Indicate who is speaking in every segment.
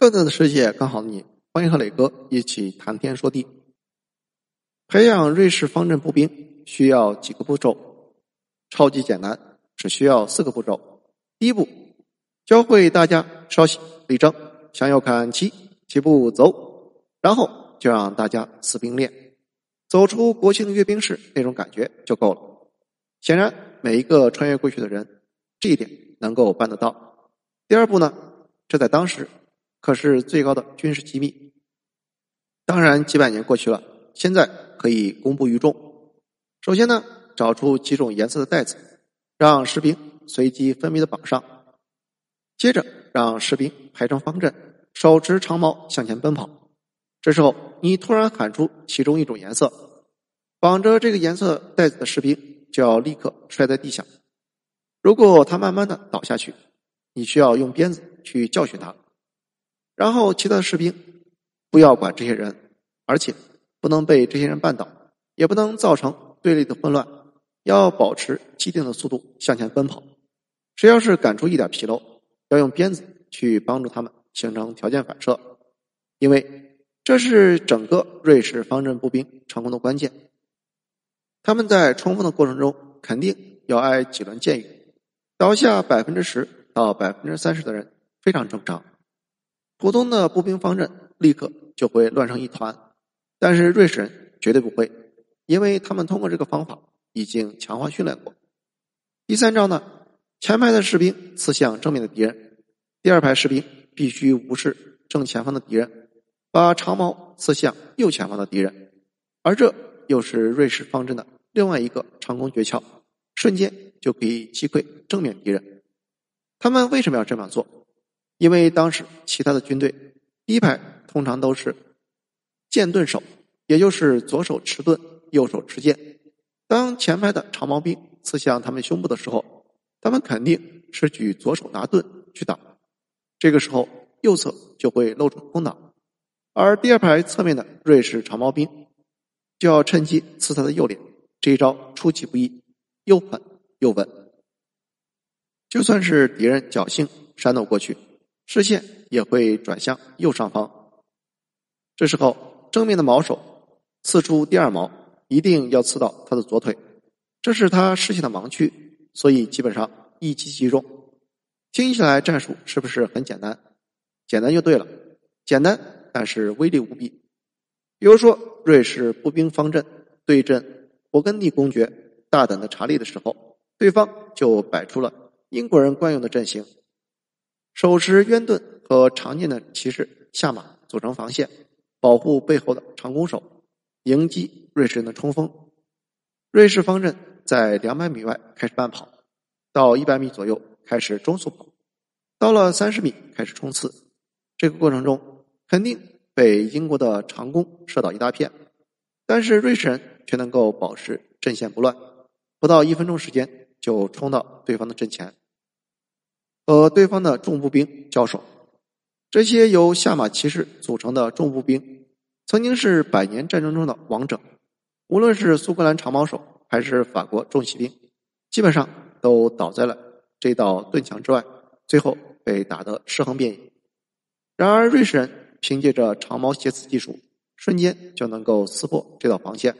Speaker 1: 各自的世界，刚好你，欢迎和磊哥一起谈天说地。培养瑞士方阵步兵需要几个步骤？超级简单，只需要四个步骤。第一步，教会大家稍息立正，向右看齐，齐步走，然后就让大家死兵练，走出国庆阅兵式那种感觉就够了。显然，每一个穿越过去的人，这一点能够办得到。第二步呢，这在当时。可是最高的军事机密。当然，几百年过去了，现在可以公布于众。首先呢，找出几种颜色的袋子，让士兵随机分别的绑上。接着，让士兵排成方阵，手持长矛向前奔跑。这时候，你突然喊出其中一种颜色，绑着这个颜色袋子的士兵就要立刻摔在地下。如果他慢慢的倒下去，你需要用鞭子去教训他。然后，其他的士兵不要管这些人，而且不能被这些人绊倒，也不能造成队列的混乱，要保持既定的速度向前奔跑。谁要是赶出一点纰漏，要用鞭子去帮助他们形成条件反射，因为这是整个瑞士方阵步兵成功的关键。他们在冲锋的过程中肯定要挨几轮箭雨，倒下百分之十到百分之三十的人非常正常。普通的步兵方阵立刻就会乱成一团，但是瑞士人绝对不会，因为他们通过这个方法已经强化训练过。第三招呢，前排的士兵刺向正面的敌人，第二排士兵必须无视正前方的敌人，把长矛刺向右前方的敌人，而这又是瑞士方阵的另外一个成功诀窍，瞬间就可以击溃正面敌人。他们为什么要这么做？因为当时其他的军队第一排通常都是剑盾手，也就是左手持盾，右手持剑。当前排的长矛兵刺向他们胸部的时候，他们肯定是举左手拿盾去挡。这个时候右侧就会露出空档，而第二排侧面的瑞士长矛兵就要趁机刺他的右脸。这一招出其不意，又狠又稳。就算是敌人侥幸闪躲过去。视线也会转向右上方，这时候正面的矛手刺出第二矛，一定要刺到他的左腿，这是他视线的盲区，所以基本上一击即中。听起来战术是不是很简单？简单就对了，简单但是威力无比。比如说瑞士步兵方阵对阵勃艮第公爵大胆的查理的时候，对方就摆出了英国人惯用的阵型。手持渊盾和长剑的骑士下马组成防线，保护背后的长弓手，迎击瑞士人的冲锋。瑞士方阵在两百米外开始慢跑，到一百米左右开始中速跑，到了三十米开始冲刺。这个过程中肯定被英国的长弓射倒一大片，但是瑞士人却能够保持阵线不乱，不到一分钟时间就冲到对方的阵前。和对方的重步兵交手，这些由下马骑士组成的重步兵，曾经是百年战争中的王者。无论是苏格兰长矛手，还是法国重骑兵，基本上都倒在了这道盾墙之外，最后被打得尸横遍野。然而，瑞士人凭借着长矛斜刺技术，瞬间就能够撕破这道防线，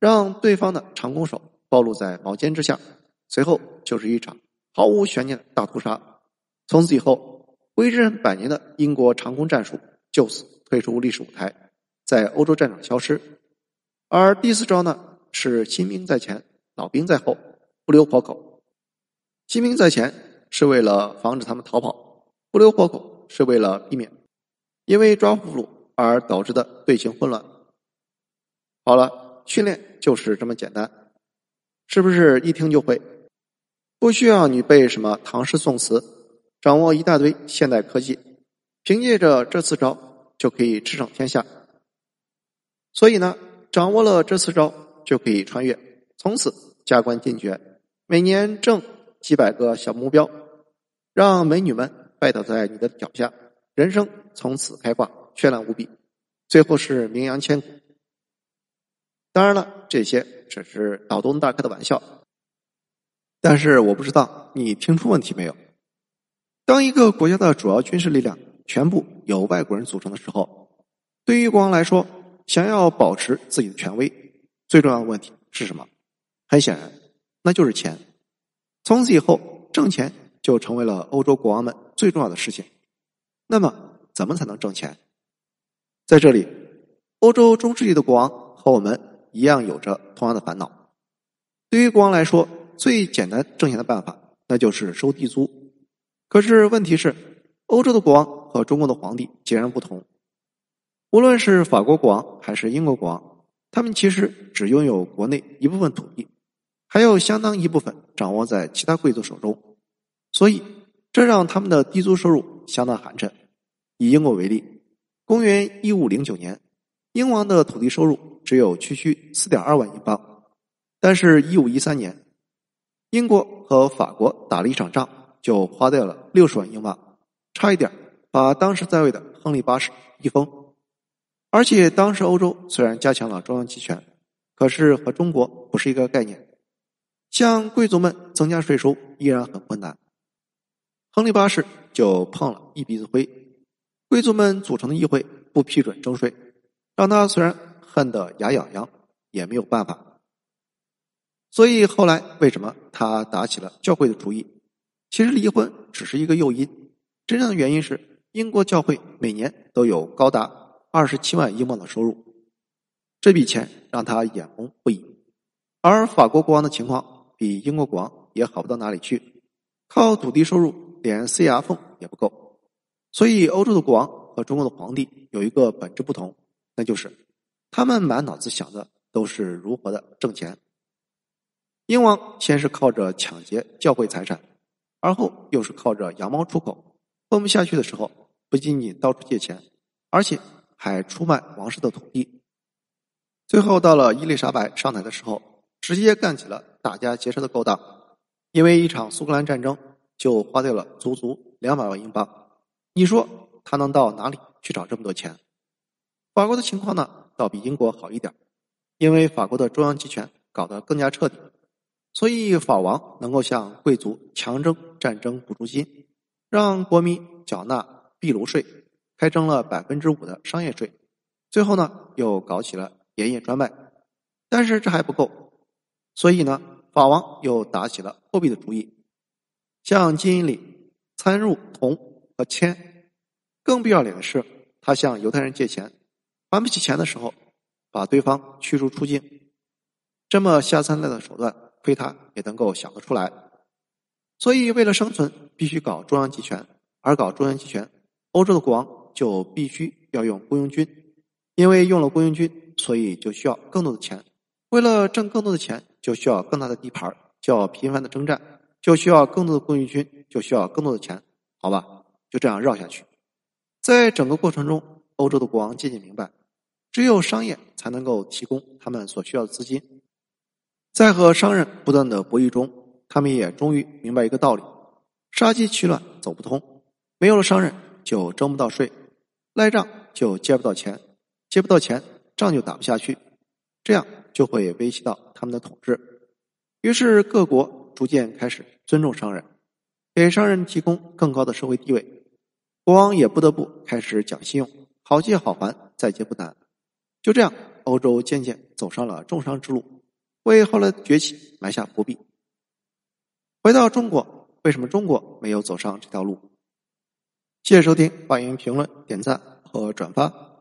Speaker 1: 让对方的长弓手暴露在矛尖之下，随后就是一场毫无悬念的大屠杀。从此以后，威震百年的英国长弓战术就此退出历史舞台，在欧洲战场消失。而第四招呢，是新兵在前，老兵在后，不留活口。新兵在前是为了防止他们逃跑，不留活口是为了避免因为抓俘虏而导致的队形混乱。好了，训练就是这么简单，是不是一听就会？不需要你背什么唐诗宋词。掌握一大堆现代科技，凭借着这四招就可以驰骋天下。所以呢，掌握了这四招就可以穿越，从此加官进爵，每年挣几百个小目标，让美女们拜倒在你的脚下，人生从此开挂，绚烂无比，最后是名扬千古。当然了，这些只是脑洞大开的玩笑，但是我不知道你听出问题没有。当一个国家的主要军事力量全部由外国人组成的时候，对于国王来说，想要保持自己的权威，最重要的问题是什么？很显然，那就是钱。从此以后，挣钱就成为了欧洲国王们最重要的事情。那么，怎么才能挣钱？在这里，欧洲中世纪的国王和我们一样，有着同样的烦恼。对于国王来说，最简单挣钱的办法，那就是收地租。可是问题是，欧洲的国王和中国的皇帝截然不同。无论是法国国王还是英国国王，他们其实只拥有国内一部分土地，还有相当一部分掌握在其他贵族手中。所以，这让他们的地租收入相当寒碜。以英国为例，公元一五零九年，英王的土地收入只有区区四点二万英镑，但是，一五一三年，英国和法国打了一场仗。就花掉了六十万英镑，差一点把当时在位的亨利八世一封。而且当时欧洲虽然加强了中央集权，可是和中国不是一个概念。向贵族们增加税收依然很困难。亨利八世就碰了一鼻子灰，贵族们组成的议会不批准征税，让他虽然恨得牙痒痒，也没有办法。所以后来为什么他打起了教会的主意？其实离婚只是一个诱因，真正的原因是英国教会每年都有高达二十七万英镑的收入，这笔钱让他眼红不已。而法国国王的情况比英国国王也好不到哪里去，靠土地收入连塞牙缝也不够。所以欧洲的国王和中国的皇帝有一个本质不同，那就是他们满脑子想的都是如何的挣钱。英王先是靠着抢劫教会财产。而后又是靠着羊毛出口，混不下去的时候，不仅仅到处借钱，而且还出卖王室的土地。最后到了伊丽莎白上台的时候，直接干起了打家劫舍的勾当。因为一场苏格兰战争，就花掉了足足两百万英镑。你说他能到哪里去找这么多钱？法国的情况呢，倒比英国好一点，因为法国的中央集权搞得更加彻底。所以，法王能够向贵族强征战争补助金，让国民缴纳壁炉税，开征了百分之五的商业税。最后呢，又搞起了盐业专卖。但是这还不够，所以呢，法王又打起了货币的主意，向金银里掺入铜和铅。更不要脸的是，他向犹太人借钱，还不起钱的时候，把对方驱逐出境。这么下三滥的手段。亏他也能够想得出来，所以为了生存，必须搞中央集权。而搞中央集权，欧洲的国王就必须要用雇佣军，因为用了雇佣军，所以就需要更多的钱。为了挣更多的钱，就需要更大的地盘，就要频繁的征战，就需要更多的雇佣军，就需要更多的钱。好吧，就这样绕下去。在整个过程中，欧洲的国王渐渐明白，只有商业才能够提供他们所需要的资金。在和商人不断的博弈中，他们也终于明白一个道理：杀鸡取卵走不通，没有了商人就征不到税，赖账就借不到钱，借不到钱账就打不下去，这样就会威胁到他们的统治。于是各国逐渐开始尊重商人，给商人提供更高的社会地位，国王也不得不开始讲信用，好借好还，再借不难。就这样，欧洲渐渐走上了重商之路。为后来的崛起埋下伏笔。回到中国，为什么中国没有走上这条路？谢谢收听，欢迎评论、点赞和转发。